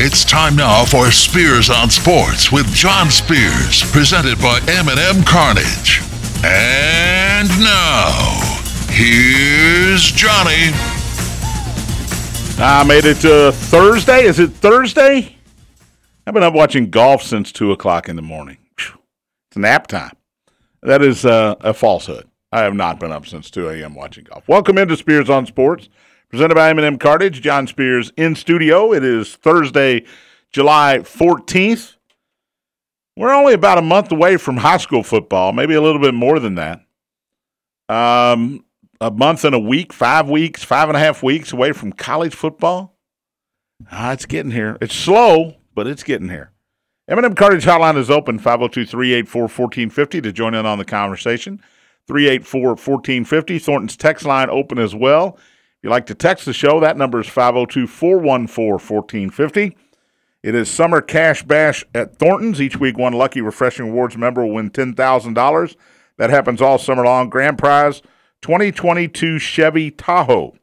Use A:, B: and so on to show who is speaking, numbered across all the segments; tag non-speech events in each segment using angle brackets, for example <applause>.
A: It's time now for Spears on Sports with John Spears, presented by M&M Cartage. And now, here's Johnny.
B: I made it to Thursday. Is it Thursday? I've been up watching golf since 2 o'clock in the morning. It's nap time. That is uh, a falsehood. I have not been up since 2 a.m. watching golf. Welcome into Spears on Sports. Presented by M&M Cartage, John Spears in studio. It is Thursday, July 14th. We're only about a month away from high school football, maybe a little bit more than that. Um, a month and a week, five weeks, five and a half weeks away from college football. Ah, it's getting here. It's slow, but it's getting here. M&M Cartage Hotline is open 502-384-1450 to join in on the conversation. 384-1450. Thornton's text line open as well. If you'd like to text the show, that number is 502 414 1450. It is Summer Cash Bash at Thornton's. Each week, one lucky Refreshing Rewards member will win $10,000. That happens all summer long. Grand prize 2022 Chevy Tahoe.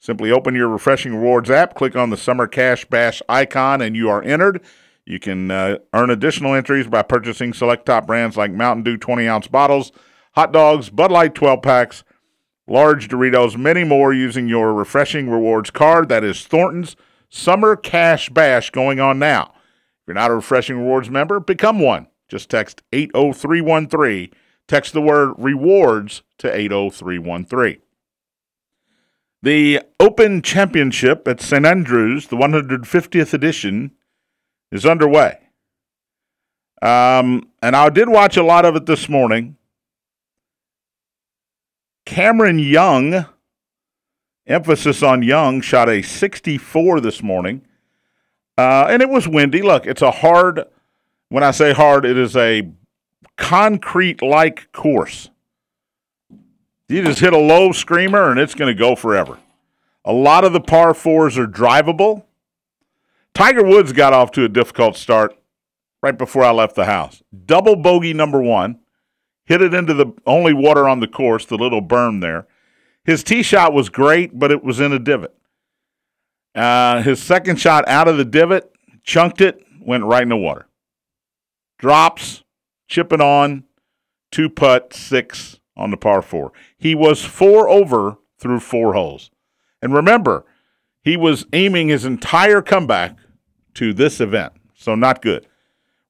B: Simply open your Refreshing Rewards app, click on the Summer Cash Bash icon, and you are entered. You can uh, earn additional entries by purchasing select top brands like Mountain Dew 20 ounce bottles, hot dogs, Bud Light 12 packs, large Doritos, many more using your refreshing rewards card. That is Thornton's Summer Cash Bash going on now. If you're not a refreshing rewards member, become one. Just text 80313. Text the word rewards to 80313. The Open Championship at St. Andrews, the 150th edition, is underway. Um, and I did watch a lot of it this morning. Cameron Young, emphasis on Young, shot a 64 this morning. Uh, and it was windy. Look, it's a hard, when I say hard, it is a concrete like course. You just hit a low screamer and it's going to go forever. A lot of the par fours are drivable. Tiger Woods got off to a difficult start right before I left the house. Double bogey number one hit it into the only water on the course, the little berm there. His tee shot was great, but it was in a divot. Uh, his second shot out of the divot, chunked it, went right in the water. Drops, chipping on, two putt, six on the par four. He was four over through four holes. And remember, he was aiming his entire comeback to this event, so not good.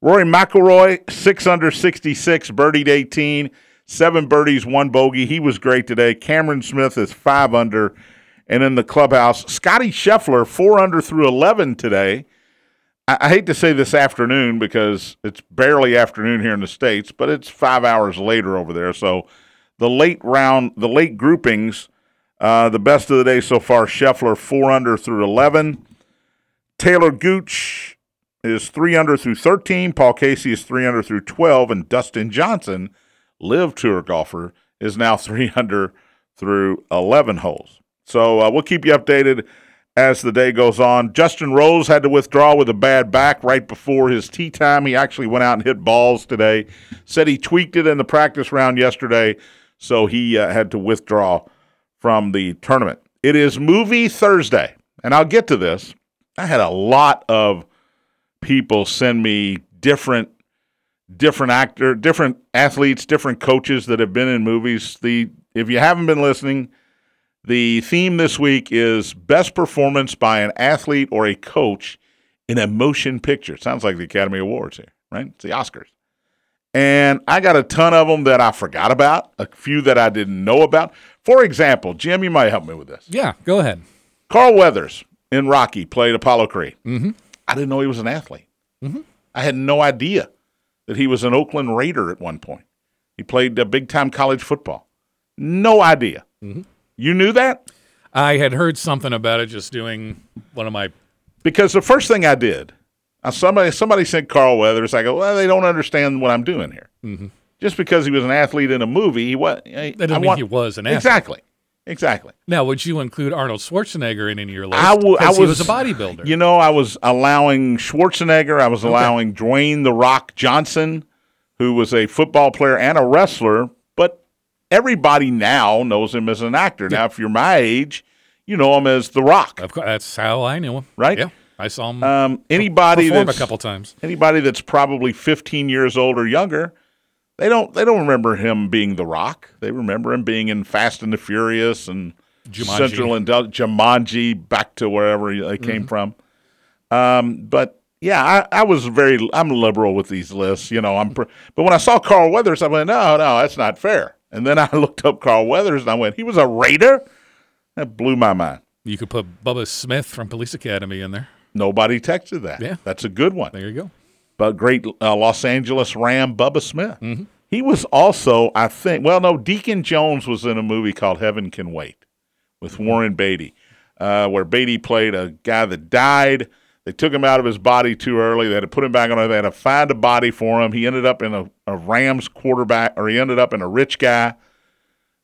B: Rory McIlroy, six under 66, birdied 18, seven birdies, one bogey. He was great today. Cameron Smith is five under. And in the clubhouse, Scotty Scheffler, four under through 11 today. I, I hate to say this afternoon because it's barely afternoon here in the States, but it's five hours later over there. So the late round, the late groupings, uh, the best of the day so far, Scheffler, four under through 11. Taylor Gooch, is three under through 13. Paul Casey is three under through 12. And Dustin Johnson, LIV tour golfer, is now <laughs> three under through 11 holes. So uh, we'll keep you updated as the day goes on. Justin Rose had to withdraw with a bad back right before his tee time. He actually went out and hit balls today. Said he tweaked it in the practice round yesterday, so he uh, had to withdraw from the tournament. It is Movie Thursday, and I'll get to this. I had a lot of people send me different different actor, different athletes, different coaches that have been in movies. The if you haven't been listening, the theme this week is best performance by an athlete or a coach in a motion picture. Sounds like the Academy Awards here, right? It's the Oscars. And I got a ton of them that I forgot about, a few that I didn't know about. For example, Jim, you might help me with this.
C: Yeah, go ahead.
B: Carl Weathers in Rocky played Apollo Creed.
C: Mm-hmm.
B: I didn't know he was an athlete.
C: Mm-hmm.
B: I had no idea that he was an Oakland Raider at one point. He played uh, big time college football. No idea.
C: Mm-hmm.
B: You knew that?
C: I had heard something about it just doing one of my.
B: Because the first thing I did, uh, somebody somebody sent Carl Weathers. I go, well, they don't understand what I'm doing here.
C: Mm-hmm.
B: Just because he was an athlete in a movie, he was.
C: That doesn't mean
B: want,
C: he was an athlete.
B: Exactly. Exactly.
C: Now, would you include Arnold Schwarzenegger in any of your list?
B: I, w- I was,
C: he was a bodybuilder.
B: You know, I was allowing Schwarzenegger. I was
C: Okay.
B: allowing Dwayne the Rock Johnson, who was a football player and a wrestler. But everybody now knows him as an actor. Now, if you're my age, you know him as the Rock,
C: Of course, that's how I knew him.
B: right?
C: Yeah. I saw him
B: Um, anybody
C: perform a couple times.
B: anybody that's probably 15 years old or younger, they don't they don't remember him being The Rock. They remember him being in Fast and the Furious and
C: Jumanji.
B: Central and Jumanji, back to wherever they came from. Um, but yeah, I, I was very I'm liberal with these lists. You know, I'm pr- but when I saw Carl Weathers, I went, no, no, that's not fair. And then I <laughs> looked up Carl Weathers and I went, he was a Raider. That blew my mind.
C: You could put Bubba Smith from Police Academy in there.
B: Nobody texted that.
C: Yeah.
B: that's a good one.
C: There you go.
B: But great uh, Los Angeles Ram Bubba Smith.
C: Mm-hmm.
B: He was also, I think, well, no, Deacon Jones was in a movie called Heaven Can Wait with Warren Beatty, uh, where Beatty played a guy that died. They took him out of his body too early. They had to put him back on. They had to find a body for him. He ended up in a, a Rams quarterback, or he ended up in a rich guy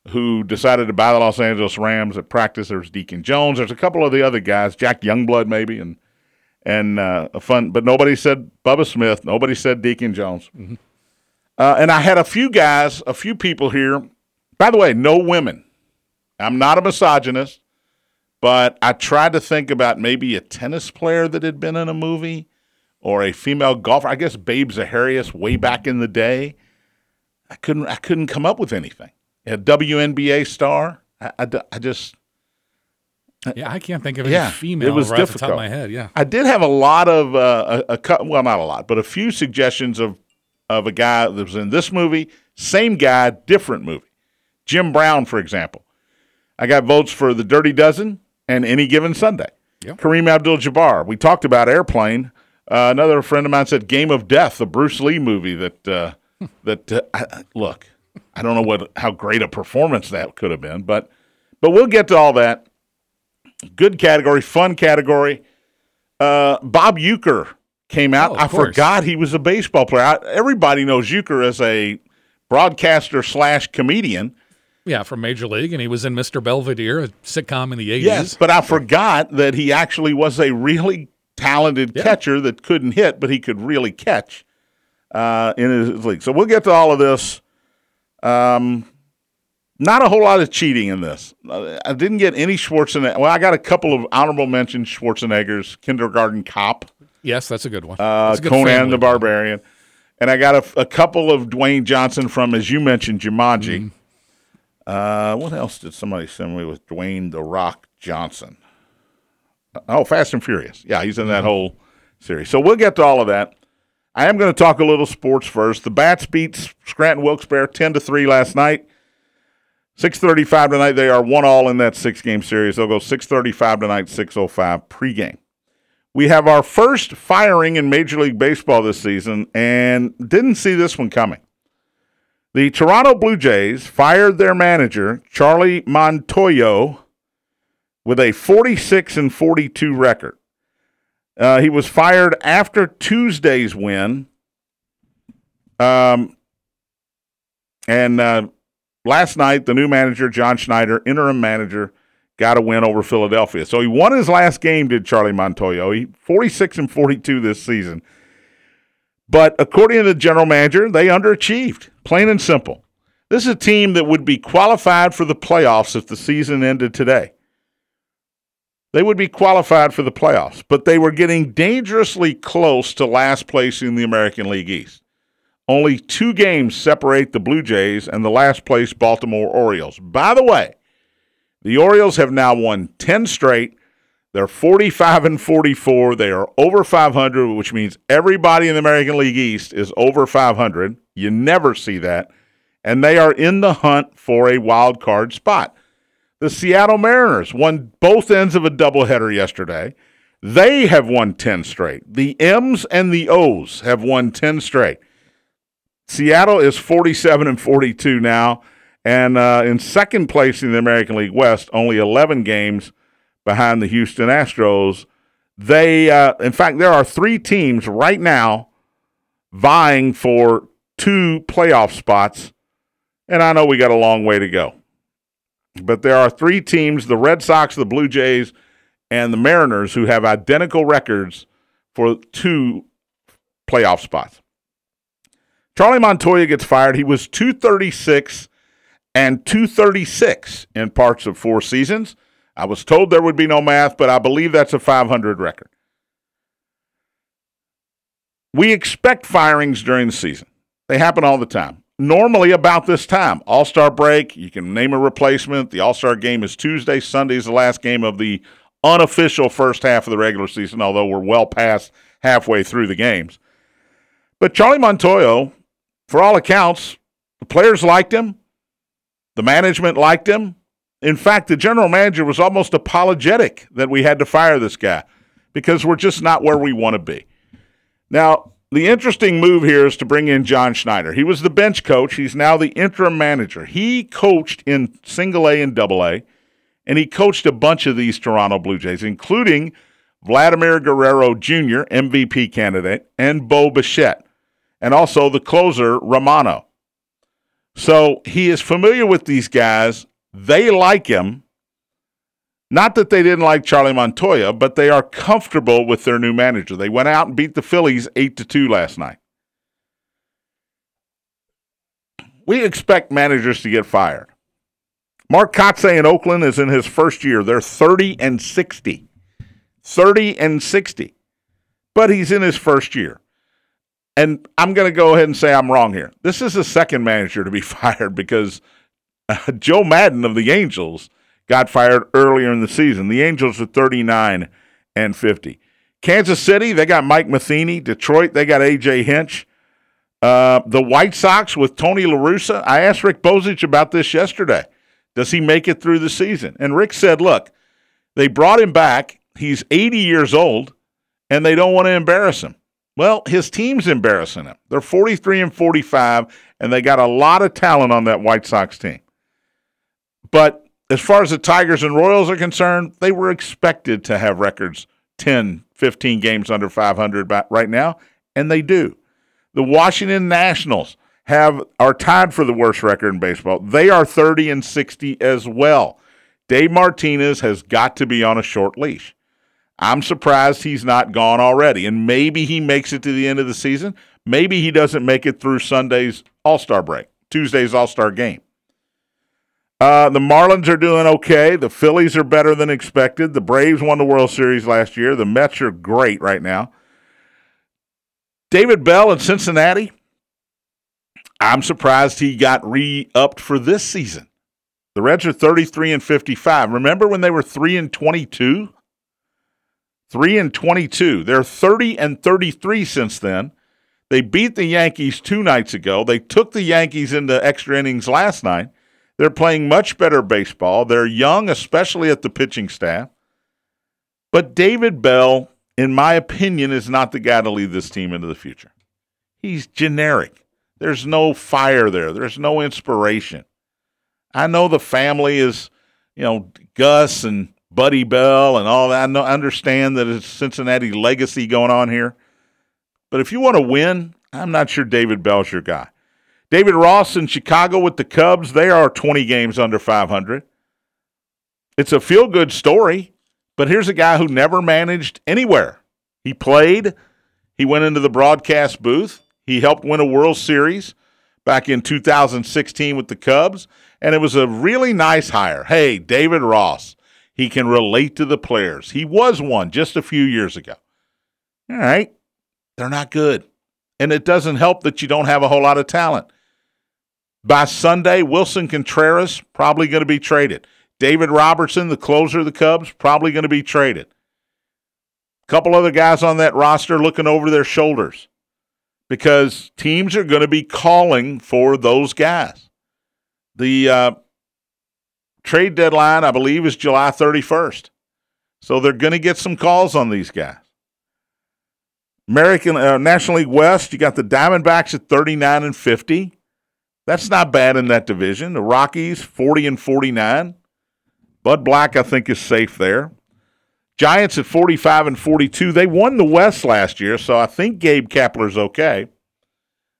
B: who decided to buy the Los Angeles Rams at practice. There's Deacon Jones. There's a couple of the other guys, Jack Youngblood maybe, and and uh, a fun. But nobody said Bubba Smith. Nobody said Deacon Jones. Uh, and I had a few guys, a few people here. By the way, no women. I'm not a misogynist, but I tried to think about maybe a tennis player that had been in a movie or a female golfer. I guess Babe Zaharias way back in the day. I couldn't. I couldn't come up with anything. A WNBA star. I, I, I just.
C: Yeah, I can't think of any
B: Yeah,
C: female
B: it was
C: right off the top of my head. Yeah.
B: I did have a lot of uh, a, a well, not a lot, but a few suggestions of of a guy that was in this movie, same guy, different movie. Jim Brown, for example. I got votes for The Dirty Dozen and Any Given Sunday.
C: Yep.
B: Kareem Abdul-Jabbar. We talked about Airplane. Uh, another friend of mine said Game of Death, the Bruce Lee movie. That uh, <laughs> that uh, I- look, I don't know what how great a performance that could have been, but but we'll get to all that. Good category, fun category. Uh, Bob Uecker came out.
C: Oh,
B: I
C: course.
B: forgot he was a baseball player. I, everybody knows Euchre as a broadcaster slash comedian.
C: Yeah, from Major League, and he was in Mr. Belvedere, a sitcom in the 80s.
B: Yes, but I forgot that he actually was a really talented
C: Yeah.
B: catcher that couldn't hit, but he could really catch uh, in his league. So we'll get to all of this. Um, not a whole lot of cheating in this. I didn't get any Schwarzenegger. Well, I got a couple of honorable mentions Schwarzeneggers, Kindergarten Cop,
C: Yes, that's a good one.
B: uh,
C: a good
B: Conan
C: family
B: the. Barbarian. And I got a, a couple of Dwayne Johnson from, as you mentioned, Jumanji.
C: Mm-hmm.
B: Uh, what else did somebody send me with Dwayne the Rock Johnson? Oh, Fast and Furious. Yeah, he's in
C: Mm-hmm.
B: that whole series. So we'll get to all of that. I am going to talk a little sports first. The Bats beat Scranton Wilkes-Barre ten to three last night. Six thirty-five tonight. They are one all in that six-game series. They'll go six thirty-five tonight, six oh five pregame. We have our first firing in Major League Baseball this season, and didn't see this one coming. The Toronto Blue Jays fired their manager, Charlie Montoyo, with a 46 and 42 record. Uh, he was fired after Tuesday's win. Um, and uh, last night, the new manager, John Schneider, interim manager, got a win over Philadelphia. So he won his last game, did Charlie Montoyo. He 46 and 42 this season. But according to the general manager, they underachieved, plain and simple. This is a team that would be qualified for the playoffs if the season ended today. They would be qualified for the playoffs, but they were getting dangerously close to last place in the American League East. Only two games separate the Blue Jays and the last place Baltimore Orioles. By the way, the Orioles have now won 10 straight. They're 45 and 44. They are over 500, which means everybody in the American League East is over 500. You never see that. And they are in the hunt for a wild card spot. The Seattle Mariners won both ends of a doubleheader yesterday. They have won 10 straight. The M's and the O's have won 10 straight. Seattle is 47 and 42 now, and uh, in second place in the American League West, only 11 games behind the Houston Astros. They, uh, in fact, there are three teams right now vying for two playoff spots, and I know we got a long way to go. But there are three teams the Red Sox, the Blue Jays, and the Mariners who have identical records for two playoff spots. Charlie Montoyo gets fired. He was 236 and 236 in parts of four seasons. I was told there would be no math, but I believe that's a 500 record. we expect firings during the season. They happen all the time. Normally, about this time, All Star break, you can name a replacement. The All Star game is Tuesday. Sunday is the last game of the unofficial first half of the regular season, although we're well past halfway through the games. But Charlie Montoyo, for all accounts, the players liked him, the management liked him. In fact, the general manager was almost apologetic that we had to fire this guy because we're just not where we want to be. Now, the interesting move here is to bring in John Schneider. He was the bench coach. He's now the interim manager. He coached in single A and double A, and he coached a bunch of these Toronto Blue Jays, including Vladimir Guerrero Jr., MVP candidate, and Bo Bichette, and also the closer, Romano. So he is familiar with these guys. They like him. Not that they didn't like Charlie Montoyo, but they are comfortable with their new manager. They went out and beat the Phillies 8 to 2 last night. We expect managers to get fired. Mark Kotsay in Oakland is in his first year. They're 30 and 60. 30 and 60. But he's in his first year. And I'm going to go ahead and say I'm wrong here. This is the second manager to be <laughs> fired because uh, Joe Maddon of the Angels got fired earlier in the season. The Angels are 39 and 50. Kansas City, they got Mike Matheny. Detroit, they got A.J. Hinch. Uh, the White Sox with Tony La Russa. I asked Rick Bozich about this yesterday. Does he make it through the season? And Rick said, look, they brought him back. He's 80 years old, and they don't want to embarrass him. Well, his team's embarrassing him. They're 43 and 45, and they got a lot of talent on that White Sox team. But as far as the Tigers and Royals are concerned, they were expected to have records 10, 15 games under 500 right now, and they do. The Washington Nationals have are tied for the worst record in baseball. They are 30 and 60 as well. Dave Martinez has got to be on a short leash. I'm surprised he's not gone already. And maybe he makes it to the end of the season. Maybe he doesn't make it through Sunday's All Star break, Tuesday's All Star game. Uh, the Marlins are doing okay. The Phillies are better than expected. The Braves won the World Series last year. The Mets are great right now. David Bell in Cincinnati, I'm surprised he got re upped for this season. The Reds are 33 and 55. Remember when they were 3 and 22? 3 and 22. They're 30 and 33 since then. They beat the Yankees two nights ago. They took the Yankees into extra innings last night. They're playing much better baseball. They're young, especially at the pitching staff. But David Bell, in my opinion, is not the guy to lead this team into the future. He's generic. There's no fire there, there's no inspiration. I know the family is, you know, Gus and Buddy Bell and all that. I, know, understand that it's Cincinnati legacy going on here. But if you want to win, I'm not sure David Bell's your guy. David Ross in Chicago with the Cubs, they are 20 games under 500. It's a feel good story, but here's a guy who never managed anywhere. He played, he went into the broadcast booth, he helped win a World Series back in 2016 with the Cubs, and it was a really nice hire. Hey, David Ross he can relate to the players. He was one just a few years ago. All right. They're not good. And it doesn't help that you don't have a whole lot of talent. By Sunday, Willson Contreras probably going to be traded. David Robertson, the closer of the Cubs, probably going to be traded. A couple other guys on that roster looking over their shoulders because teams are going to be calling for those guys. The uh, Trade deadline, I believe, is July 31st. So they're going to get some calls on these guys. American uh, National League West, you got the Diamondbacks at 39 and 50. That's not bad in that division. The Rockies 40 and 49. Bud Black I think is safe there. Giants at 45 and 42. They won the West last year, so I think Gabe Kapler's okay.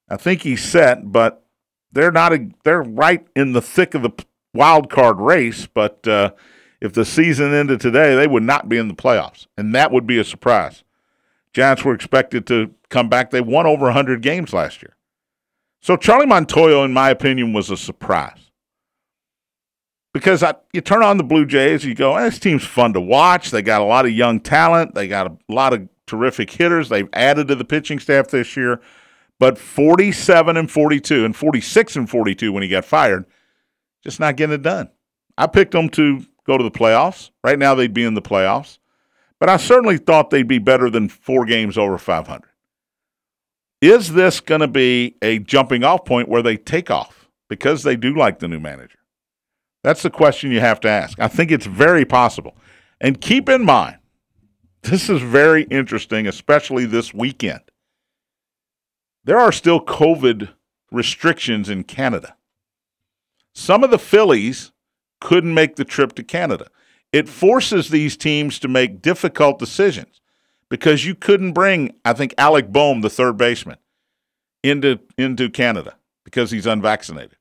B: I think he's set, but they're not a, they're right in the thick of the wild card race, but uh, if the season ended today, they would not be in the playoffs, and that would be a surprise. Giants were expected to come back. They won over 100 games last year. So Charlie Montoyo, in my opinion, was a surprise. Because I, you turn on the Blue Jays, you go, this team's fun to watch. They got a lot of young talent. They got a lot of terrific hitters. They've added to the pitching staff this year. But 47 and 42 and 46 and 42 when he got fired, just not getting it done. I picked them to go to the playoffs. Right now, they'd be in the playoffs. But I certainly thought they'd be better than four games over 500. Is this going to be a jumping off point where they take off because they do like the new manager? That's the question you have to ask. I think it's very possible. And keep in mind, this is very interesting, especially this weekend. There are still COVID restrictions in Canada. Some of the Phillies couldn't make the trip to Canada. It forces these teams to make difficult decisions because you couldn't bring, I think, Alec Bohm, the third baseman, into into Canada because he's unvaccinated.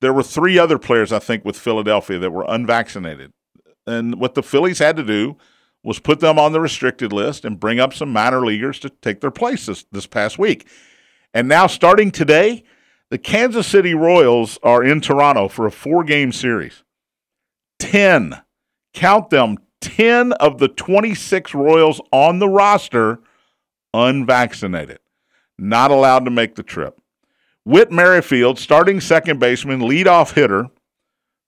B: There were three other players, I think, with Philadelphia that were unvaccinated. And what the Phillies had to do was put them on the restricted list and bring up some minor leaguers to take their place this, this past week. And now, starting today, the Kansas City Royals are in Toronto for a four game series. 10, count them, 10 of the 26 Royals on the roster unvaccinated, not allowed to make the trip. Whit Merrifield, starting second baseman, leadoff hitter,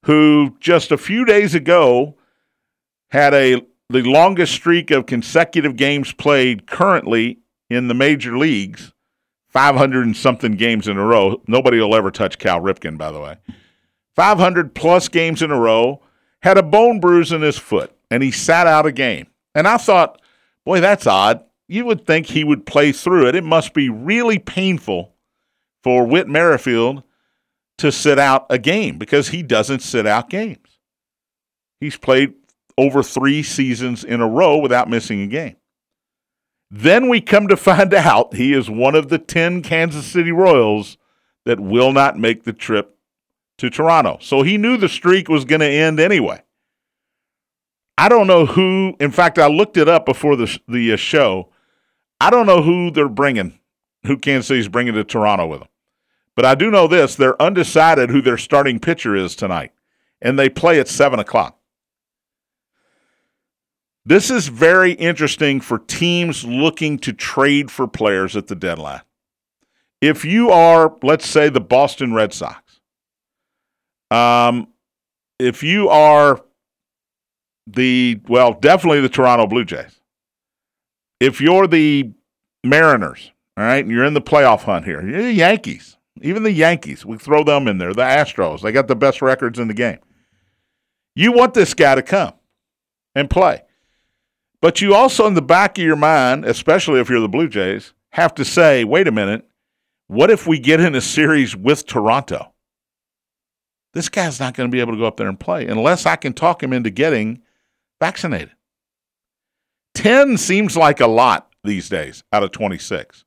B: who just a few days ago had a the longest streak of consecutive games played currently in the major leagues, 500 and something games in a row. Nobody will ever touch Cal Ripken, by the way. 500 plus games in a row, had a bone bruise in his foot, and he sat out a game. And I thought, boy, that's odd. You would think he would play through it. It must be really painful for Whit Merrifield to sit out a game because he doesn't sit out games. He's played over three seasons in a row without missing a game. Then we come to find <laughs> out he is one of the 10 Kansas City Royals that will not make the trip to Toronto. So he knew the streak was going to end anyway. I don't know who, in fact, I looked it up before the, the uh, show. I don't know who they're bringing, who Kansas City's bringing to Toronto with them. But I do know this they're undecided who their starting pitcher is tonight, and they play at 7 o'clock. This is very interesting for teams looking to trade for players at the deadline. If you are, let's say, the Boston Red Sox, um, if you are the, well, definitely the Toronto Blue Jays, if you're the Mariners, all right, and you're in the playoff hunt here, you're the Yankees, even the Yankees, we throw them in there. The Astros, they got the best records in the game. You want this guy to come and play. But you also, in the back of your mind, especially if you're the Blue Jays, have to say, wait a minute, what if we get in a series with Toronto? This guy's not going to be able to go up there and play unless I can talk him into getting vaccinated. 10 seems like a lot these days out of 26.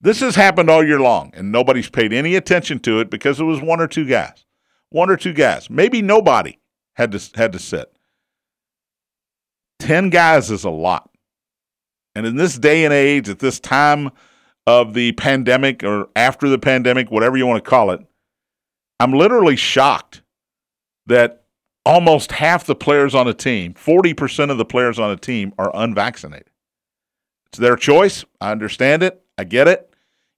B: This has happened all year long, and nobody's paid any attention to it because it was one or two guys. One or two guys. Maybe nobody had to had to sit. Ten guys is a lot. And in this day and age, at this time of the pandemic or after the pandemic, whatever you want to call it, I'm literally shocked that almost half the players on a team, 40% of the players on a team, are unvaccinated. It's their choice. I understand it. I get it.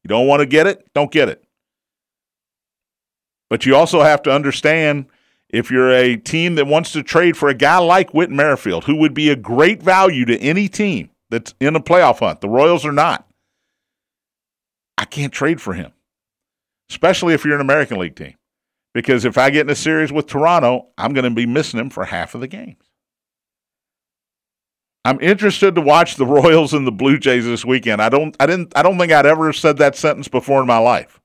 B: You don't want to get it, don't get it. But you also have to understand if you're a team that wants to trade for a guy like Whit Merrifield, who would be a great value to any team that's in a playoff hunt, the Royals are not. I can't trade for him, especially if you're an American League team. Because if I get in a series with Toronto, I'm going to be missing him for half of the games. I'm interested to watch the Royals and the Blue Jays this weekend. I don't I didn't I don't think I'd ever said that sentence before in my life.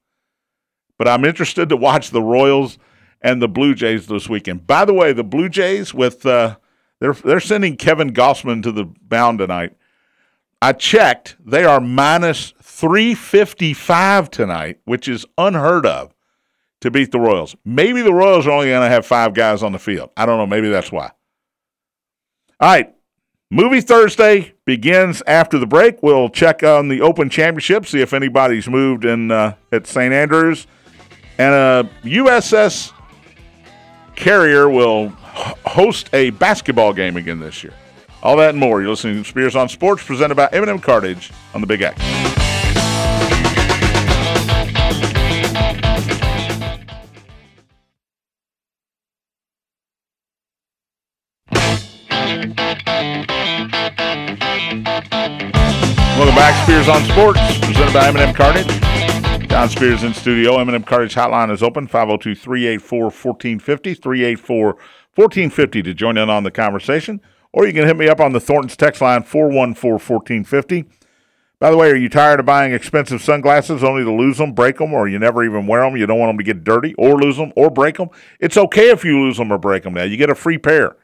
B: But I'm interested to watch the Royals and the Blue Jays this weekend. By the way, the Blue Jays with uh, they're they're sending Kevin Gausman to the mound tonight. I checked; they are minus three fifty five tonight, which is unheard of to beat the Royals. Maybe the Royals are only going to have five guys on the field. I don't know. Maybe that's why. All right, Movie Thursday begins after the break. We'll check on the Open Championship, see if anybody's moved in uh, at St. Andrews, and a USS Carrier will host a basketball game again this year. All that and more. You're listening to Spears on Sports, presented by M&M Cartage on the Big X. Welcome back, Spears on Sports, presented by M&M Cartage. John Spears in studio. M&M Cartage hotline is open, 502-384-1450, 384-1450 to join in on the conversation. Or you can hit me up on the Thornton's text line, 414-1450. By the way, are you tired of buying expensive sunglasses only to lose them, break them, or you never even wear them? You don't want them to get dirty or lose them or break them? It's okay if you lose them or break them now. You get a free pair.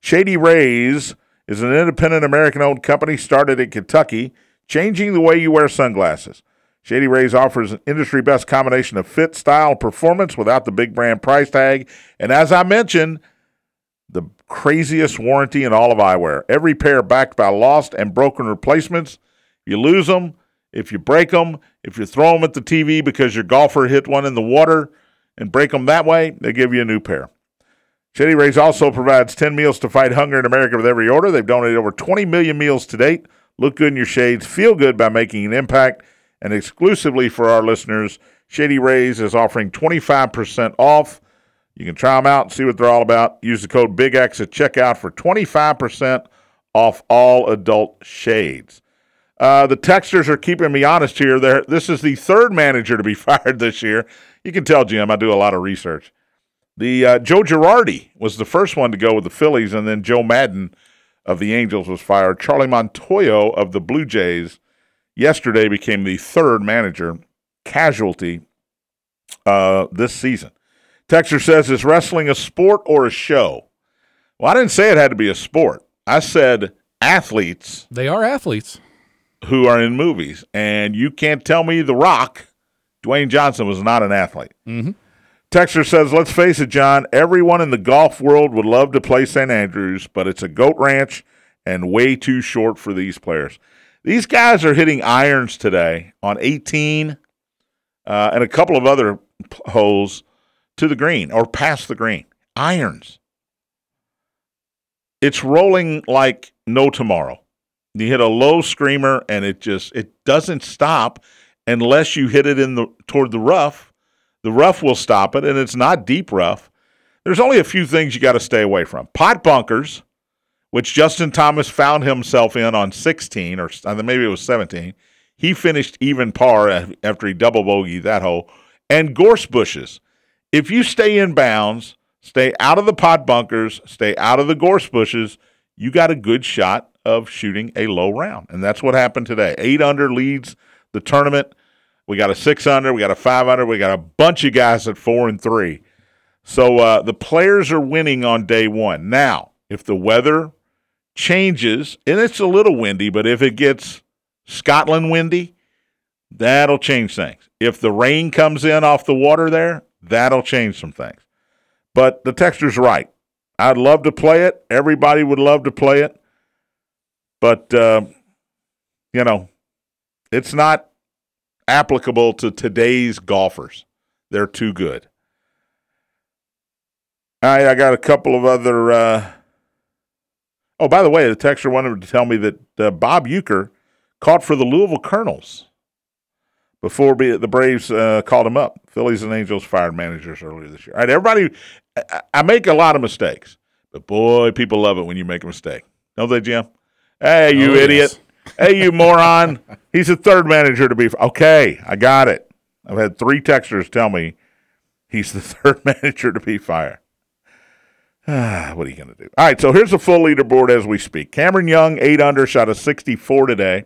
B: Shady Rays is an independent American-owned company started in Kentucky – changing the way you wear sunglasses. Shady Rays offers an industry best combination of fit, style, performance without the big brand price tag. And as I mentioned, the craziest warranty in all of eyewear. Every pair backed by lost and broken replacements. You lose them, if you break them, if you throw them at the TV because your golfer hit one in the water and break them that way, they give you a new pair. Shady Rays also provides 10 meals to fight hunger in America with every order. They've donated over 20 million meals to date. Look good in your shades, feel good by making an impact. And exclusively for our listeners, Shady Rays is offering 25% off. You can try them out and see what they're all about. Use the code BIGX at checkout for 25% off all adult shades. Uh, the Texters are keeping me honest here. They're, this is the third manager to be <laughs> fired this year. You can tell, Jim, I do a lot of research. The uh, Joe Girardi was the first one to go with the Phillies, and then Joe Maddon of the Angels was fired. Charlie Montoyo of the Blue Jays yesterday became the third manager casualty uh, this season. Texter says, Is wrestling a sport or a show? Well, I didn't say it had to be a sport. I said athletes.
C: They are athletes.
B: Who are in movies. And you can't tell me The Rock, Dwayne Johnson, was not an athlete.
C: Mm-hmm.
B: Texter says, let's face it, John, everyone in the golf world would love to play St. Andrews, but it's a goat ranch and way too short for these players. These guys are hitting irons today on 18 uh, and a couple of other holes to the green or past the green. Irons. It's rolling like no tomorrow. You hit a low screamer and it just it doesn't stop unless you hit it in the toward the rough the rough will stop it, and it's not deep rough. There's only a few things you got to stay away from. Pot bunkers, which Justin Thomas found himself in on 16, or maybe it was 17. He finished even par after he double bogeyed that hole. And gorse bushes. If you stay in bounds, stay out of the pot bunkers, stay out of the gorse bushes, you got a good shot of shooting a low round. And that's what happened today. Eight under leads the tournament. We got a six under, we got a five under, we got a bunch of guys at four and three. So uh, the players are winning on day one. Now, if the weather changes, and it's a little windy, but if it gets Scotland windy, that'll change things. If the rain comes in off the water there, that'll change some things. But the texture's right. I'd love to play it. Everybody would love to play it. But, uh, you know, it's not applicable to today's golfers. They're too good. All right, I got a couple of other. Uh... Oh, by the way, the texter wanted to tell me that uh, Bob Uecker caught for the Louisville Colonels before the Braves uh, called him up. Phillies and Angels fired managers earlier this year. All right, everybody, I make a lot of mistakes, but boy, people love it when you make a mistake. Don't they, Jim? Hey, you oh, idiot. Yes <laughs> hey, you moron. He's the third manager to be. Okay, I got it. I've had three texters tell me he's the <laughs> third manager to be fired. Ah, what are you going to do? All right, so here's the full leaderboard as we speak. Cameron Young, eight under, shot a 64 today.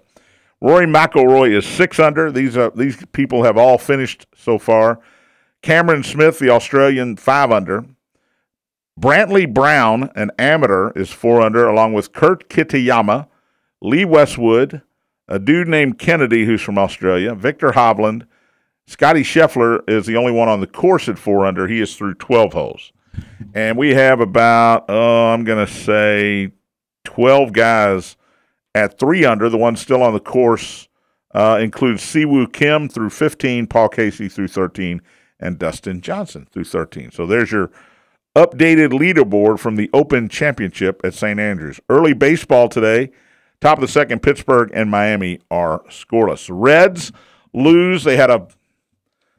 B: Rory McIlroy is six under. These are these people have all finished so far. Cameron Smith, the Australian, five under. Brantley Brown, an amateur, is four under, along with Kurt Kitayama, Lee Westwood, a dude named Kennedy who's from Australia, Viktor Hovland. Scotty Scheffler is the only one on the course at four under. He is through 12 holes. And we have about, oh, I'm going to say 12 guys at three under. The one still on the course uh, includes Si Woo Kim through 15, Paul Casey through 13, and Dustin Johnson through 13. So there's your updated leaderboard from the Open Championship at St. Andrews. Early baseball today. Top of the second, Pittsburgh and Miami are scoreless. Reds lose. They had a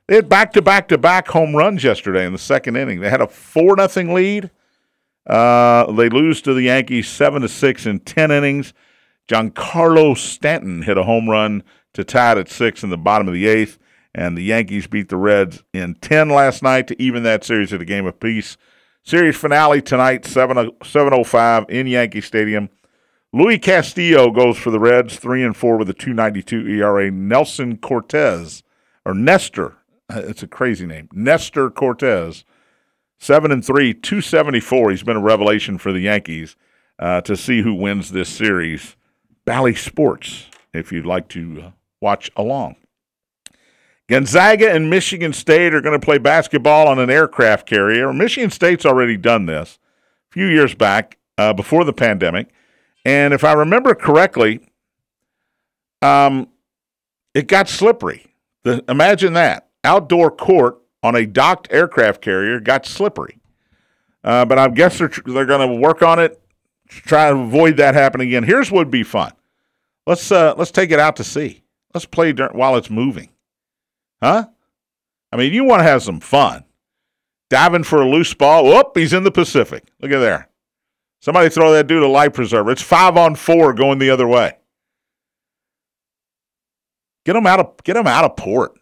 B: they had back to back to back home runs yesterday in the second inning. They had a four nothing lead. Uh, they lose to the Yankees seven to six in ten innings. Giancarlo Stanton hit a home run to tie it at six in the bottom of the eighth, and the Yankees beat the Reds in ten last night to even that series at a game of peace. Series finale tonight, 7 705 in Yankee Stadium. Luis Castillo goes for the Reds, 3 and 4 with a 292 ERA. Nelson Cortes, or Nestor, <laughs> it's a crazy name. Nestor Cortes, 7 and 3, 274. He's been a revelation for the Yankees uh, to see who wins this series. Bally Sports, if you'd like to uh, watch along. Gonzaga and Michigan State are going to play basketball on an aircraft carrier. Michigan State's already done this a few years back uh, before the pandemic. And if I remember correctly, um, it got slippery. The, imagine that outdoor court on a docked aircraft carrier got slippery. Uh, but I guess they're, they're going to work on it, try to avoid that happening again. Here's what would be fun. Let's uh, let's take it out to sea. Let's play during, while it's moving. Huh? I mean, you want to have some fun. Diving for a loose ball. Whoop, he's in the Pacific. Look at there. Somebody throw that dude a life preserver. It's five on four going the other way. Get them out of get them out of port.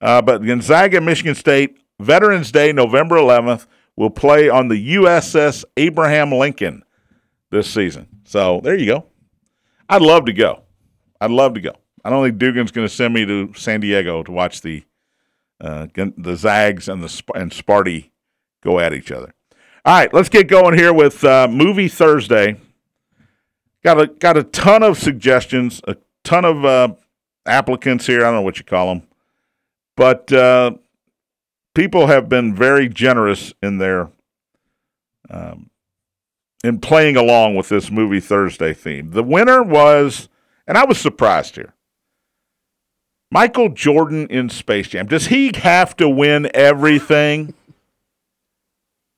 B: Uh, but Gonzaga, Michigan State, Veterans Day, November 11th, will play on the USS Abraham Lincoln this season. So there you go. I'd love to go. I'd love to go. I don't think Dugan's going to send me to San Diego to watch the uh, the Zags and the and Sparty go at each other. All right, let's get going here with uh, Movie Thursday. Got a got a ton of suggestions, a ton of uh, applicants here. I don't know what you call them, but uh, people have been very generous in their um, in playing along with this Movie Thursday theme. The winner was, and I was surprised here. Michael Jordan in Space Jam. Does he have to win everything? <laughs>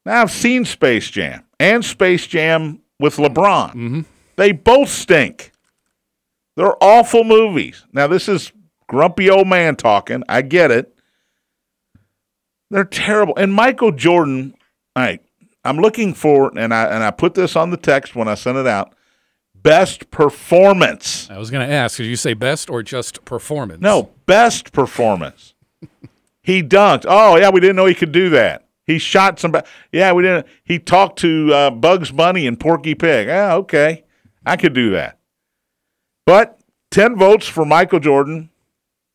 B: Now, I've seen Space Jam and Space Jam with LeBron.
C: Mm-hmm.
B: They both stink. They're awful movies. Now, this is grumpy old man talking. I get it. They're terrible. And Michael Jordan, all right, I'm looking for, and I and I put this on the text when I sent it out best performance.
C: I was going to ask, did you say best or just performance?
B: No, best performance. he dunked. Oh yeah, we didn't know he could do that. He shot somebody. Yeah, we didn't. He talked to uh, Bugs Bunny and Porky Pig. Yeah, okay, I could do that. But ten votes for Michael Jordan,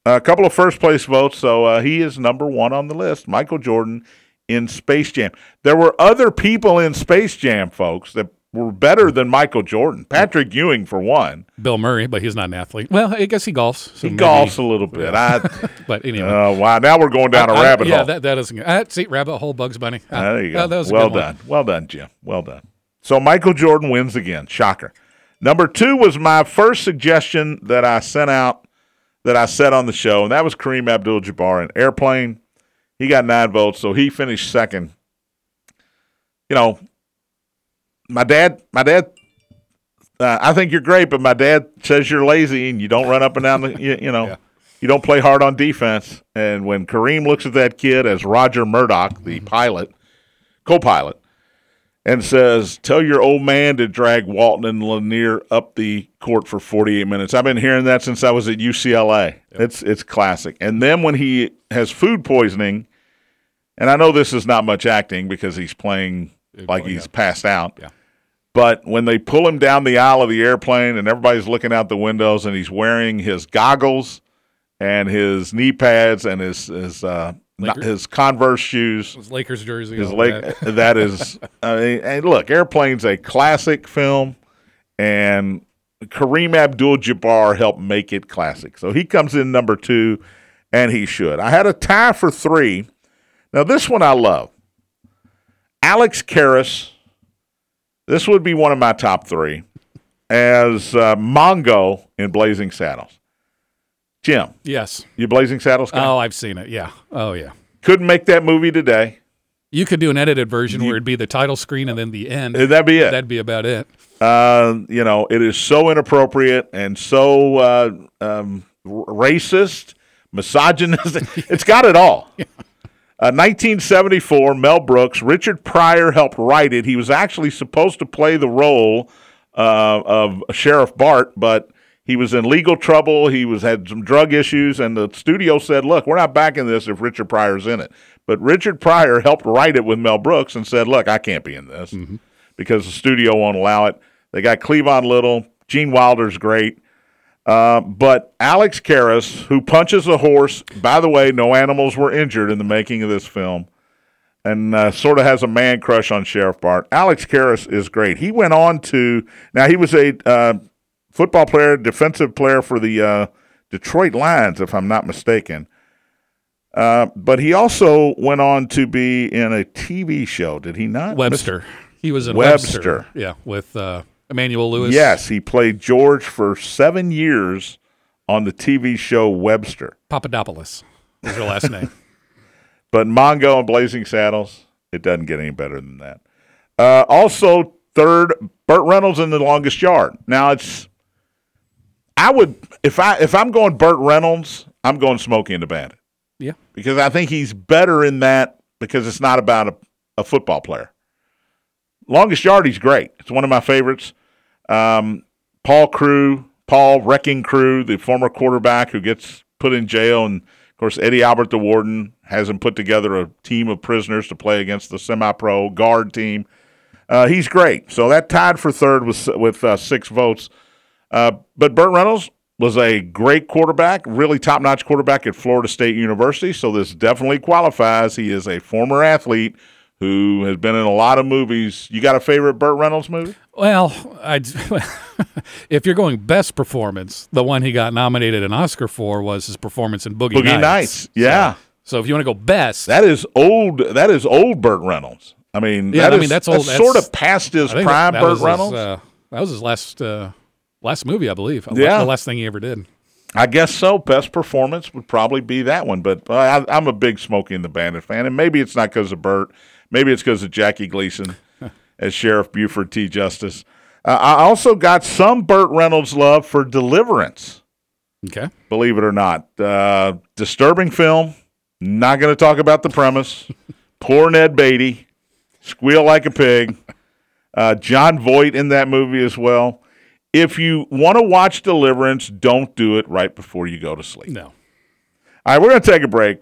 B: a couple of first place votes, so uh, he is number one on the list. Michael Jordan in Space Jam. There were other people in Space Jam, folks, that were better than Michael Jordan. Patrick Ewing, for one.
C: Bill Murray, but he's not an athlete. Well, I guess he golfs.
B: So he maybe, golfs a little bit. I, <laughs>
C: but anyway.
B: Oh, uh, wow. Now we're going down I, a rabbit
C: I,
B: hole.
C: Yeah, that, that isn't good. Uh, see, rabbit hole, Bugs Bunny. Uh,
B: there you go. that was well done. One. Well done, Jim. Well done. So Michael Jordan wins again. Shocker. Number two was my first suggestion that I sent out, that I said on the show, and that was Kareem Abdul Jabbar in Airplane. He got nine votes, so he finished second. You know, my dad, my dad uh, I think you're great, but my dad says you're lazy and you don't run up and down the, you, you know, <laughs> yeah. you don't play hard on defense. And when Kareem looks at that kid as Roger Murdoch, the pilot, co-pilot, and says, "Tell your old man to drag Walton and Lanier up the court for 48 minutes." I've been hearing that since I was at UCLA. Yep. It's it's classic. And then when he has food poisoning, and I know this is not much acting because he's playing like he's passed out.
C: Yeah
B: but when they pull him down the aisle of the airplane and everybody's looking out the windows and he's wearing his goggles and his knee pads and his his uh, his Converse shoes,
C: his Lakers jersey,
B: his Lake, that. that is. I mean, and look, Airplane's a classic film, and Kareem Abdul-Jabbar helped make it classic. So he comes in number two, and he should. I had a tie for three. Now this one I love. Alex Karras this would be one of my top three as uh, Mongo in Blazing Saddles. Jim.
C: Yes.
B: You Blazing Saddles guy?
C: Oh, I've seen it. Yeah. Oh, yeah.
B: Couldn't make that movie today.
C: You could do an edited version where it'd be the title screen and then the end.
B: That'd be it.
C: That'd be about it.
B: Uh, you know, it is so inappropriate and so uh, um, racist, misogynistic. <laughs> it's got it all. <laughs> Uh, 1974, Mel Brooks. Richard Pryor helped write it. He was actually supposed to play the role uh, of Sheriff Bart, but he was in legal trouble. He was had some drug issues, and the studio said, "Look, we're not backing this if Richard Pryor's in it." But Richard Pryor helped write it with Mel Brooks and said, "Look, I can't be in this because the studio won't allow it." They got Cleavon Little, Gene Wilder's great. Uh, but Alex Karras, who punches a horse, by the way, no animals were injured in the making of this film, and uh, sort of has a man crush on Sheriff Bart. Alex Karras is great. He went on to now he was a uh, football player, defensive player for the uh, Detroit Lions, if I'm not mistaken. Uh, but he also went on to be in a TV show. Did he not?
C: Webster. He was in
B: Webster.
C: Webster. Yeah, with uh, Emmanuel Lewis.
B: Yes, he played George for seven years on the TV show Webster.
C: Papadopoulos is her last name. <laughs>
B: But Mongo and Blazing Saddles, it doesn't get any better than that. Uh, also, third, Burt Reynolds in the longest yard. Now it's, I would if I if I'm going Burt Reynolds, I'm going Smokey and the Bandit
C: Yeah.
B: because I think he's better in that because it's not about a, a football player. Longest yard, he's great. It's one of my favorites. Um, Paul Crewe, Paul Wrecking Crew, the former quarterback who gets put in jail, and of course Eddie Albert, the warden, has him put together a team of prisoners to play against the semi-pro guard team. Uh, he's great. So that tied for third with with uh, six votes. Uh, but Burt Reynolds was a great quarterback, really top-notch quarterback at Florida State University. So this definitely qualifies. He is a former athlete who has been in a lot of movies. You got a favorite Burt Reynolds movie?
C: Well, I <laughs> <laughs> if you're going best performance, the one he got nominated an Oscar for was his performance in Boogie,
B: Boogie Nights. Yeah.
C: So, so if you want to go best,
B: That is old. That is old Burt Reynolds. I mean,
C: Yeah, I
B: is-
C: mean, that's old.
B: sort
C: That's-
B: of past his prime. Burt
C: was his,
B: Reynolds.
C: uh, that was his last uh, last movie, I believe.
B: Yeah.
C: the last thing he ever did.
B: I guess so. Best performance would probably be that one. But uh, I, I'm a big Smokey and the Bandit fan, and maybe it's not because of Burt. Maybe it's because of Jackie Gleason <laughs> as Sheriff Buford T. Justice. Uh, I also got some Burt Reynolds love for Deliverance.
C: Okay.
B: Believe it or not, uh, disturbing film. Not going to talk about the premise. <laughs> Poor Ned Beatty, squeal like a pig. Uh, Jon Voight in that movie as well. If you want to watch Deliverance, don't do it right before you go to sleep.
C: No.
B: All right, we're going to take a break.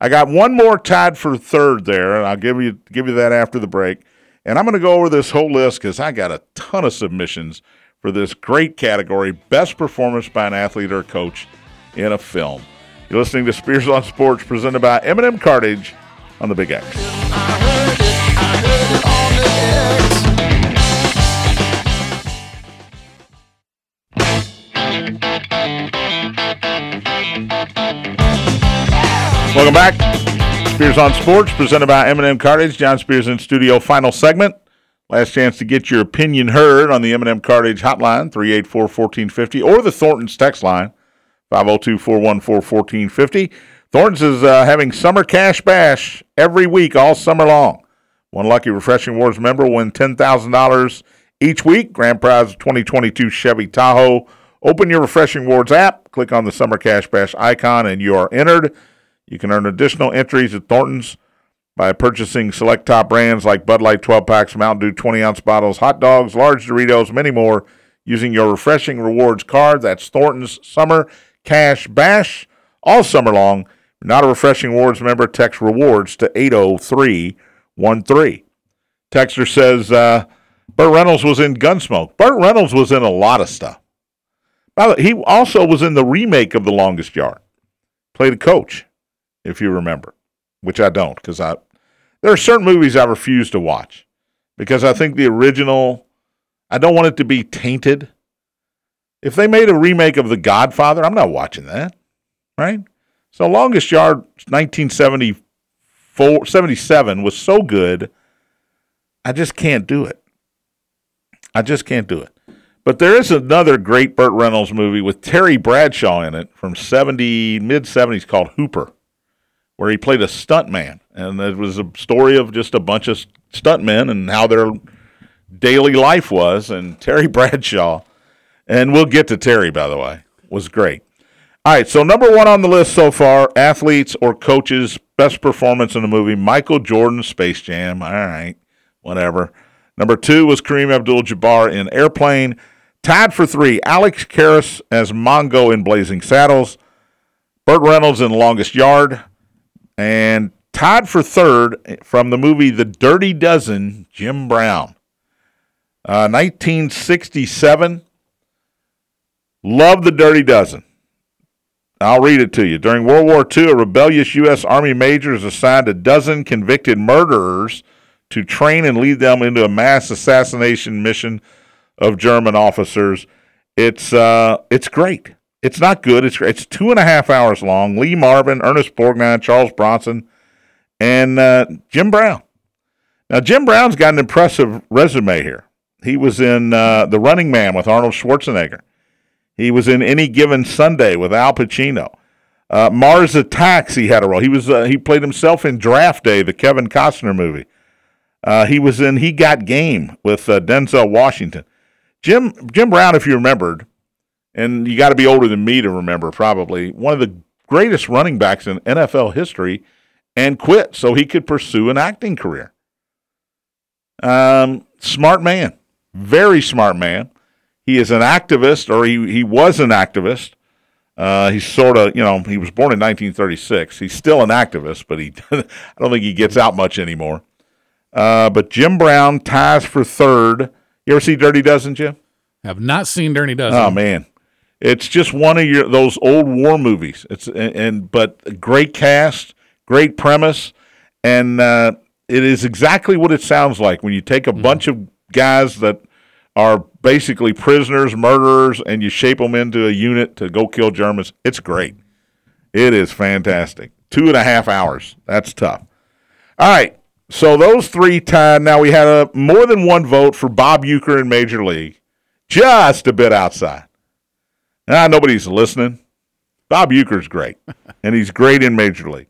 B: I got one more tied for third there, and I'll give you give you that after the break. And I'm going to go over this whole list because I got a ton of submissions for this great category: best performance by an athlete or coach in a film. You're listening to Spears on Sports, presented by M&M Cartage on the Big X. Welcome back. Spears on Sports, presented by M&M Cartage. John Spears in studio. Final segment. Last chance to get your opinion heard on the M&M Cartage hotline, 384 1450, or the Thornton's text line, 502 414 1450. Thornton's is uh, having Summer Cash Bash every week, all summer long. One lucky Refreshing Rewards member will win $10,000 each week. Grand prize 2022 Chevy Tahoe. Open your Refreshing Rewards app, click on the Summer Cash Bash icon, and you are entered. You can earn additional entries at Thornton's by purchasing select top brands like Bud Light 12 packs, Mountain Dew 20 ounce bottles, hot dogs, large Doritos, many more using your Refreshing Rewards card. That's Thornton's Summer Cash Bash all summer long. Not a Refreshing Rewards member, text rewards to 80313. Texter says uh, Burt Reynolds was in Gunsmoke. Burt Reynolds was in a lot of stuff. By the way, he also was in the remake of The Longest Yard. Played a coach, if you remember, which I don't, because I there are certain movies I refuse to watch because I think the original I don't want it to be tainted. If they made a remake of The Godfather, I'm not watching that. Right? So Longest Yard 1974 77 was so good I just can't do it. I just can't do it. But there is another great Burt Reynolds movie with Terry Bradshaw in it from 70 mid 70s called Hooper where he played a stuntman, and it was a story of just a bunch of stuntmen and how their daily life was. And <laughs> Terry Bradshaw, and we'll get to Terry by the way, was great. All right, so number one on the list so far: athletes or coaches best performance in the movie. Michael Jordan, Space Jam. All right, whatever. Number two was Kareem Abdul-Jabbar in Airplane. Tied for three, Alex Karras as Mongo in Blazing Saddles. Burt Reynolds in Longest Yard. And tied for third from the movie The Dirty Dozen, Jim Brown. Uh, 1967. Love The Dirty Dozen. I'll read it to you. During World War II, a rebellious U.S. Army major is assigned a dozen convicted murderers to train and lead them into a mass assassination mission of German officers. It's uh, it's great. It's not good. It's it's two and a half hours long. Lee Marvin, Ernest Borgnine, Charles Bronson, and uh, Jim Brown. Now Jim Brown's got an impressive resume here. He was in uh, The Running Man with Arnold Schwarzenegger. He was in Any Given Sunday with Al Pacino. Uh, Mars Attacks. He had a role. He was uh, he played himself in Draft Day, the Kevin Costner movie. Uh, he was in He Got Game with uh, Denzel Washington. Jim Jim Brown, if you remembered, and you got to be older than me to remember, probably one of the greatest running backs in NFL history, and quit so he could pursue an acting career. Um, smart man, very smart man. He is an activist, or he, he was an activist. Uh, he's sort of, you know, he was born in 1936. He's still an activist, but he, <laughs> I don't think he gets out much anymore. Uh, but Jim Brown ties for third. You ever see Dirty Dozen, Jim?
C: Have not seen Dirty Dozen.
B: Oh man, it's just one of your those old war movies. It's and, and but great cast, great premise, and uh, it is exactly what it sounds like when you take a mm-hmm. bunch of guys that are basically prisoners, murderers, and you shape them into a unit to go kill Germans. It's great. It is fantastic. Two and a half hours. That's tough. All right. So those three tied. Now we had a more than one vote for Bob Uecker in Major League, just a bit outside. Ah, nobody's listening. Bob Uecker's great, <laughs> and he's great in Major League.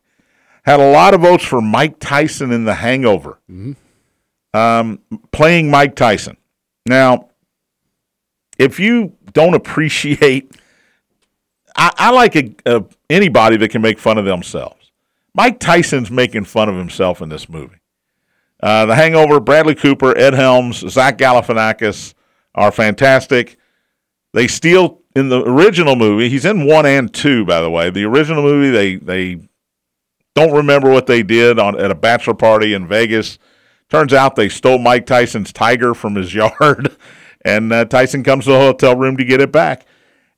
B: Had a lot of votes for Mike Tyson in The Hangover, mm-hmm. um, playing Mike Tyson. Now, if you don't appreciate, I, I like a, a, anybody that can make fun of themselves. Mike Tyson's making fun of himself in this movie. Uh, the Hangover, Bradley Cooper, Ed Helms, Zach Galifianakis are fantastic. They steal in the original movie, he's in one and two, by the way. The original movie, they they don't remember what they did on at a bachelor party in Vegas. Turns out they stole Mike Tyson's tiger from his <laughs> yard, and uh, Tyson comes to the hotel room to get it back.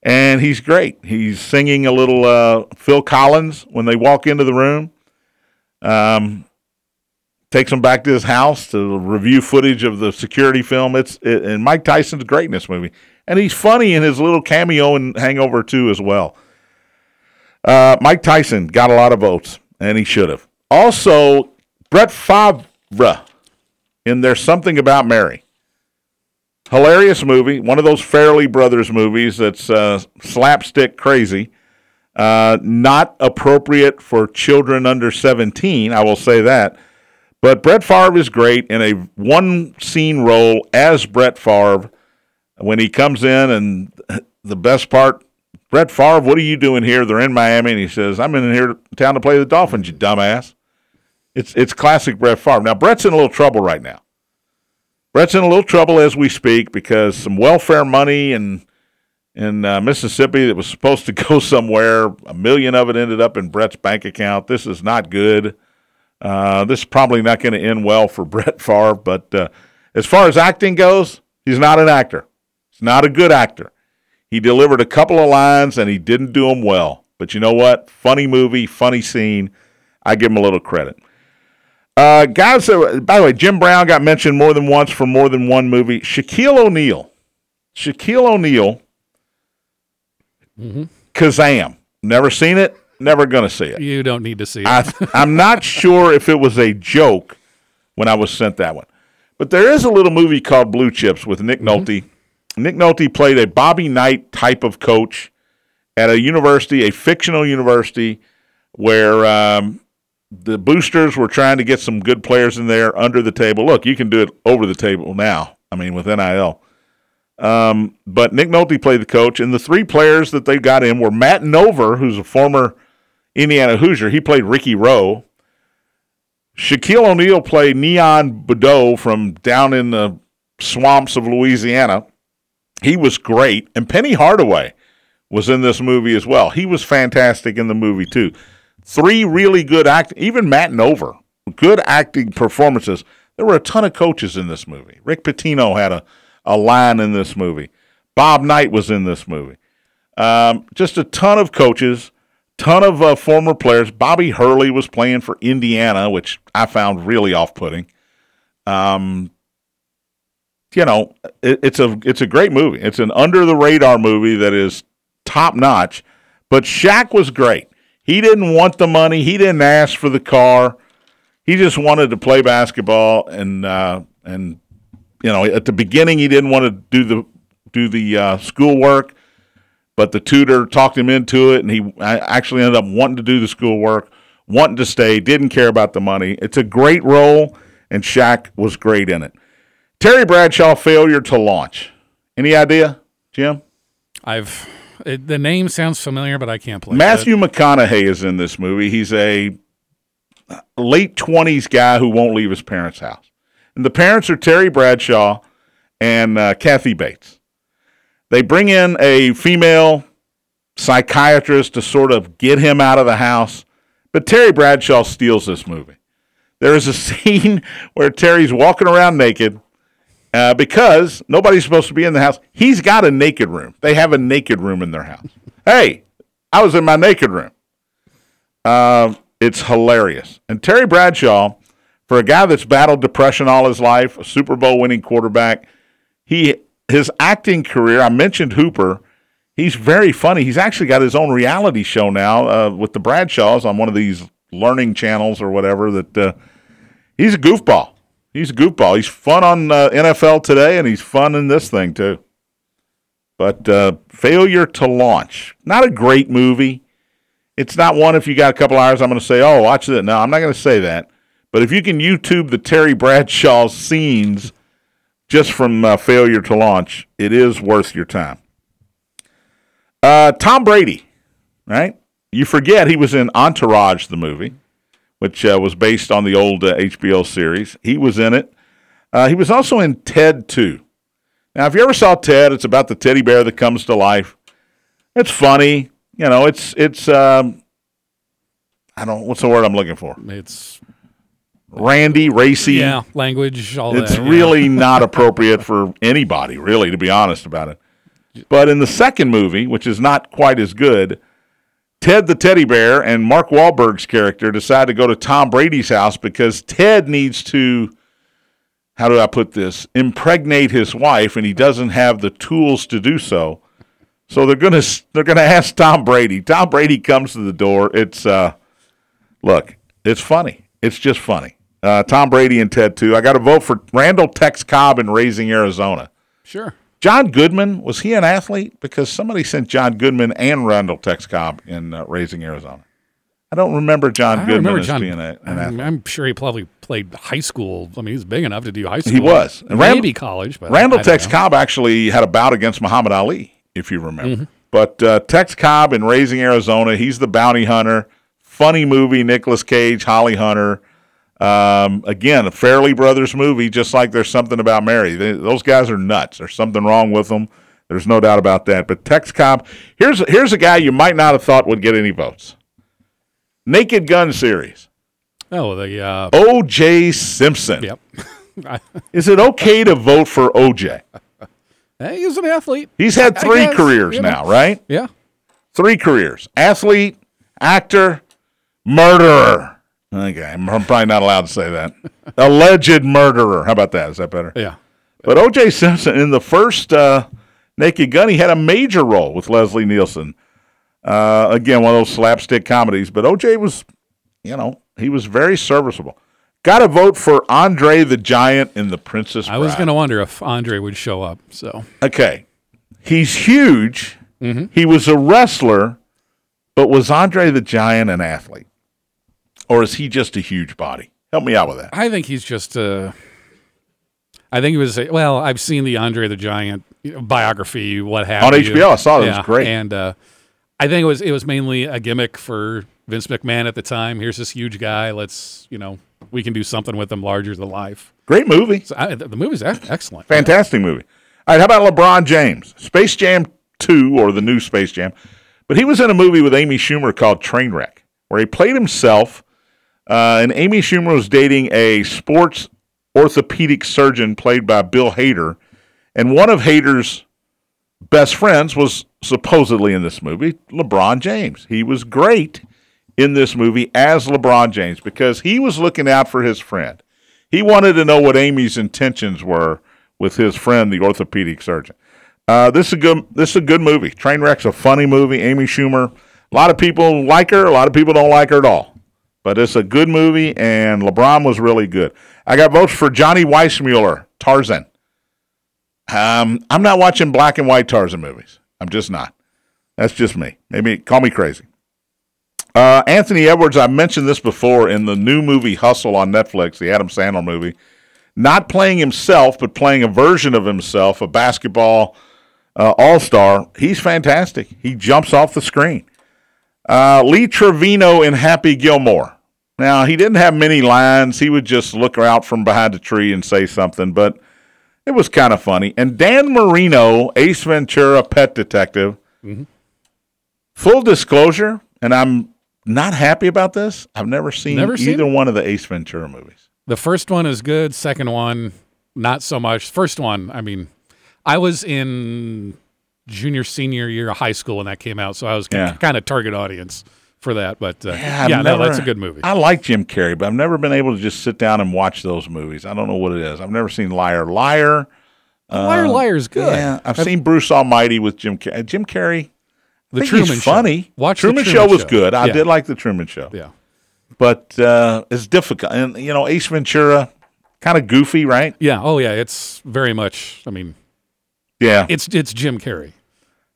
B: And he's great. He's singing a little uh, Phil Collins when they walk into the room. Um, takes him back to his house to review footage of the security film. It's it, and Mike Tyson's greatness movie and he's funny in his little cameo in Hangover 2 as well. Uh, Mike Tyson got a lot of votes, and he should have. Also, Brett Favre in There's Something About Mary. Hilarious movie, one of those Farrelly Brothers movies that's uh, slapstick crazy. Uh, not appropriate for children under 17, I will say that. But Brett Favre is great in a one scene role as Brett Favre when he comes in, and the best part, Brett Favre, what are you doing here? They're in Miami, and he says, "I'm in here town to play the Dolphins, you dumbass." It's it's classic Brett Favre. Now Brett's in a little trouble right now. Brett's in a little trouble as we speak because some welfare money in in uh, Mississippi that was supposed to <laughs> go somewhere, a million of it ended up in Brett's bank account. This is not good. Uh, this is probably not going to end well for <laughs> Brett Favre. But uh, as far as acting goes, he's not an actor He's not a good actor. He delivered a couple of lines and he didn't do them well. But you know what? Funny movie, funny scene. I give him a little credit. Uh, guys, uh, by the way, Jim Brown got mentioned more than once for more than one movie. Shaquille O'Neal. Shaquille O'Neal. Mm-hmm. Kazaam. Never seen it. Never going to see it.
C: You don't need to see it.
B: I, I'm not sure if it was a joke when I was sent that one. But there is a little movie called Blue Chips with Nick mm-hmm. Nolte Nick Nolte played a Bobby Knight type of coach at a university, a fictional university, where um, the boosters were trying to get some good players in there under the table. Look, you can do it over the table now. I mean, with NIL. Um, but Nick Nolte played the coach, and the three players that they got in were Matt Nover, who's a former Indiana Hoosier. He played Ricky Roe. Shaquille O'Neal played Neon Boudeaux from down in the swamps of Louisiana. He was great. And Penny Hardaway was in this movie as well. He was fantastic in the movie, too. Three really good act, even Matt Nover, good acting performances. There were a ton of coaches in this movie. Rick Pitino had a, a line in this movie. Bob Knight was in this movie. Um, just a ton of coaches, ton of uh, former players. Bobby Hurley was playing for Indiana, which I found really off-putting. Um, you know, it, it's a it's a great movie. It's an under the radar movie that is top notch. But Shaq was great. He didn't want the money. He didn't ask for the car. He just wanted to play basketball, and uh, and you know, at the beginning, he didn't want to do the do the uh, schoolwork, but the tutor talked him into it, and he actually ended up wanting to do the schoolwork, wanting to stay, didn't care about the money. It's a great role, and Shaq was great in it. Terry Bradshaw failure to launch. Any idea, Jim?
C: I've it, the name sounds familiar, but I can't place it.
B: Matthew
C: it.
B: McConaughey is in this movie. He's a late twenties guy who won't leave his parents' house, and the parents are Terry Bradshaw and uh, Kathy Bates. They bring in a female psychiatrist to sort of get him out of the house, but Terry Bradshaw steals this movie. There is a <laughs> scene where Terry's walking around naked uh, because nobody's supposed to be in the house. He's got a naked room. They have a naked room in their house. Hey, I was in my naked room. Uh, it's hilarious. And Terry Bradshaw, for a guy that's battled depression all his life, a Super Bowl winning quarterback, he his acting career. I mentioned Hooper. He's very funny. He's actually got his own reality show now uh, with the Bradshaws on one of these learning channels or whatever. That uh, he's a goofball. He's a goofball. He's fun on uh, NFL today, and he's fun in this thing too. But uh, failure to launch, not a great movie. It's not one. If you got a couple hours, I'm going to say, "Oh, watch it." No, I'm not going to say that. But if you can YouTube the Terry Bradshaw scenes just from uh, failure to launch, it is worth your time. Uh, Tom Brady, right? You forget he was in Entourage, the movie which uh, was based on the old uh, HBO series. He was in it. Uh, he was also in Ted 2. Now, if you ever saw Ted, it's about the teddy bear that comes to life. It's funny. You know, it's, it's, um, I don't, what's the word I'm looking for?
C: It's
B: randy, racy.
C: Yeah, language, all
B: it's
C: that.
B: really <laughs> not appropriate for anybody, really, to be honest about it. But in the second movie, which is not quite as good, Ted the teddy bear and Mark Wahlberg's character decide to go to Tom Brady's house because Ted needs to, how do I put this, impregnate his wife, and he doesn't have the tools to do so. So they're gonna they're gonna <laughs> ask Tom Brady. Tom Brady comes to the door. It's uh, look, it's funny. It's just funny. Uh, Tom Brady and Ted too. I got to vote for Randall Tex Cobb in Raising Arizona.
C: Sure.
B: John Goodman was he an athlete? Because somebody sent John Goodman and Randall Tex Cobb in uh, Raising Arizona. I don't remember John
C: I
B: Goodman
C: remember John,
B: being a, an
C: I'm,
B: athlete.
C: I'm sure he probably played high school. I mean, he's big enough to do high school.
B: He was. And
C: maybe
B: Randall-
C: college, but
B: Randall
C: don't
B: Tex
C: know.
B: Cobb actually had a bout against Muhammad Ali, if you remember.
C: Mm-hmm.
B: But uh, Tex Cobb in Raising Arizona, he's the bounty hunter. Funny movie, Nicolas Cage, Holly Hunter. Um, again, a Farrelly Brothers movie, just like there's something about Mary. They, those guys are nuts. There's something wrong with them. There's no doubt about that. But Tex Cobb, here's here's a guy you might not have thought would get any votes. Naked Gun series.
C: Oh, the uh,
B: O.J. Simpson.
C: yep. <laughs>
B: Is it okay to vote for O.J.?
C: hey, he's an athlete.
B: He's had three
C: guess,
B: careers
C: you know.
B: now, right?
C: Yeah.
B: Three careers: athlete, actor, murderer. Okay, I'm probably not allowed to say that. <laughs> Alleged murderer. How about that? Is that better?
C: Yeah.
B: But O.J. Simpson in the first uh, Naked Gun, he had a major role with Leslie Nielsen. Uh, again, one of those slapstick comedies. But O.J. was, you know, he was very serviceable. Got to vote for Andre the Giant in The Princess Bride.
C: I was going to wonder if Andre would show up. So
B: Okay, he's huge.
C: Mm-hmm.
B: He was a wrestler, but was Andre the Giant an athlete? Or is he just a huge body? Help me out with that.
C: I think he's just uh I think he was well, I've seen the Andre the Giant biography, what happened
B: On HBO, I saw it. It was great.
C: And uh, I think it was it was mainly a gimmick for Vince McMahon at the time. Here's this huge guy. Let's you know we can do something with him larger than life.
B: Great movie.
C: So I, the the movie's excellent.
B: Fantastic movie. All right, how about LeBron James? Space Jam 2 or the new Space Jam. But he was in a movie with Amy Schumer called Trainwreck, where he played himself. Uh, and Amy Schumer was dating a sports orthopedic surgeon played by Bill Hader. And one of Hader's best friends was supposedly in this movie, LeBron James. He was great in this movie as LeBron James because he was looking out for his friend. He wanted to know what Amy's intentions were with his friend, the orthopedic surgeon. Uh, this is a good. This is a good movie. Trainwreck's a funny movie. Amy Schumer. A lot of people like her. A lot of people don't like her at all. But it's a good movie, and LeBron was really good. I got votes for Johnny Weissmuller, Tarzan. Um, I'm not watching black and white Tarzan movies. I'm just not. That's just me. Maybe call me crazy. Uh, Anthony Edwards, I mentioned this before in the new movie Hustle on Netflix, the Adam Sandler movie. Not playing himself, but playing a version of himself, a basketball uh, all star. He's fantastic. He jumps off the screen. Uh, Lee Trevino in Happy Gilmore. Now, he didn't have many lines. He would just look out from behind a tree and say something, but it was kind of funny. And Dan Marino, Ace Ventura Pet Detective. Full disclosure, and I'm not happy about this. I've never seen
C: Never seen
B: either one of the Ace Ventura movies.
C: The first one is good. Second one, not so much. First one, I mean, I was in junior senior year of high school when that came out, so I was
B: Yeah.
C: kind of target audience for that. But uh,
B: Yeah,
C: yeah,
B: I've
C: no, that's a good movie.
B: I like Jim Carrey, but I've never been able to just sit down and watch those movies. I don't know what it is. I've never seen Liar Liar.
C: Liar Liar's good.
B: Yeah, I've seen Bruce Almighty with Jim Carrey. Jim Carrey,
C: the Truman Show.
B: funny.
C: Watch the
B: Truman,
C: Truman
B: Show was
C: Show.
B: good. I
C: Yeah.
B: did like the Truman Show,
C: Yeah.
B: but uh, it's difficult. And you know, Ace Ventura, kind of goofy, right?
C: Yeah. Oh, yeah. It's very much. I mean,
B: Yeah,
C: it's it's Jim Carrey.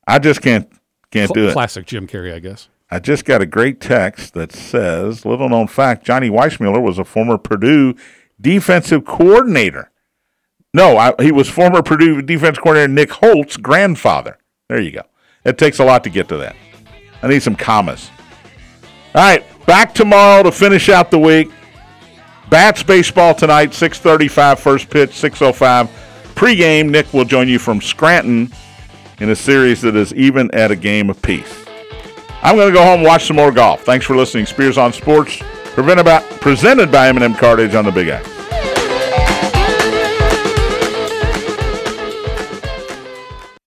B: I just can't can't
C: Cl-
B: do it.
C: Classic Jim Carrey, I guess.
B: I just got a great text that says, little known fact, Johnny Weissmuller was a former Purdue defensive coordinator. No, I, he was former Purdue defense coordinator Nick Holt's grandfather. There you go. It takes a lot to get to that. I need some commas. All right, back tomorrow to finish out the week. Bats baseball tonight, 635 first pitch, 605 pregame. Nick will join you from Scranton in a series that is even at a game apiece. I'm going to go home and watch some more golf. Thanks for listening. Spears on Sports, presented by, presented by M&M Cartage on the Big X.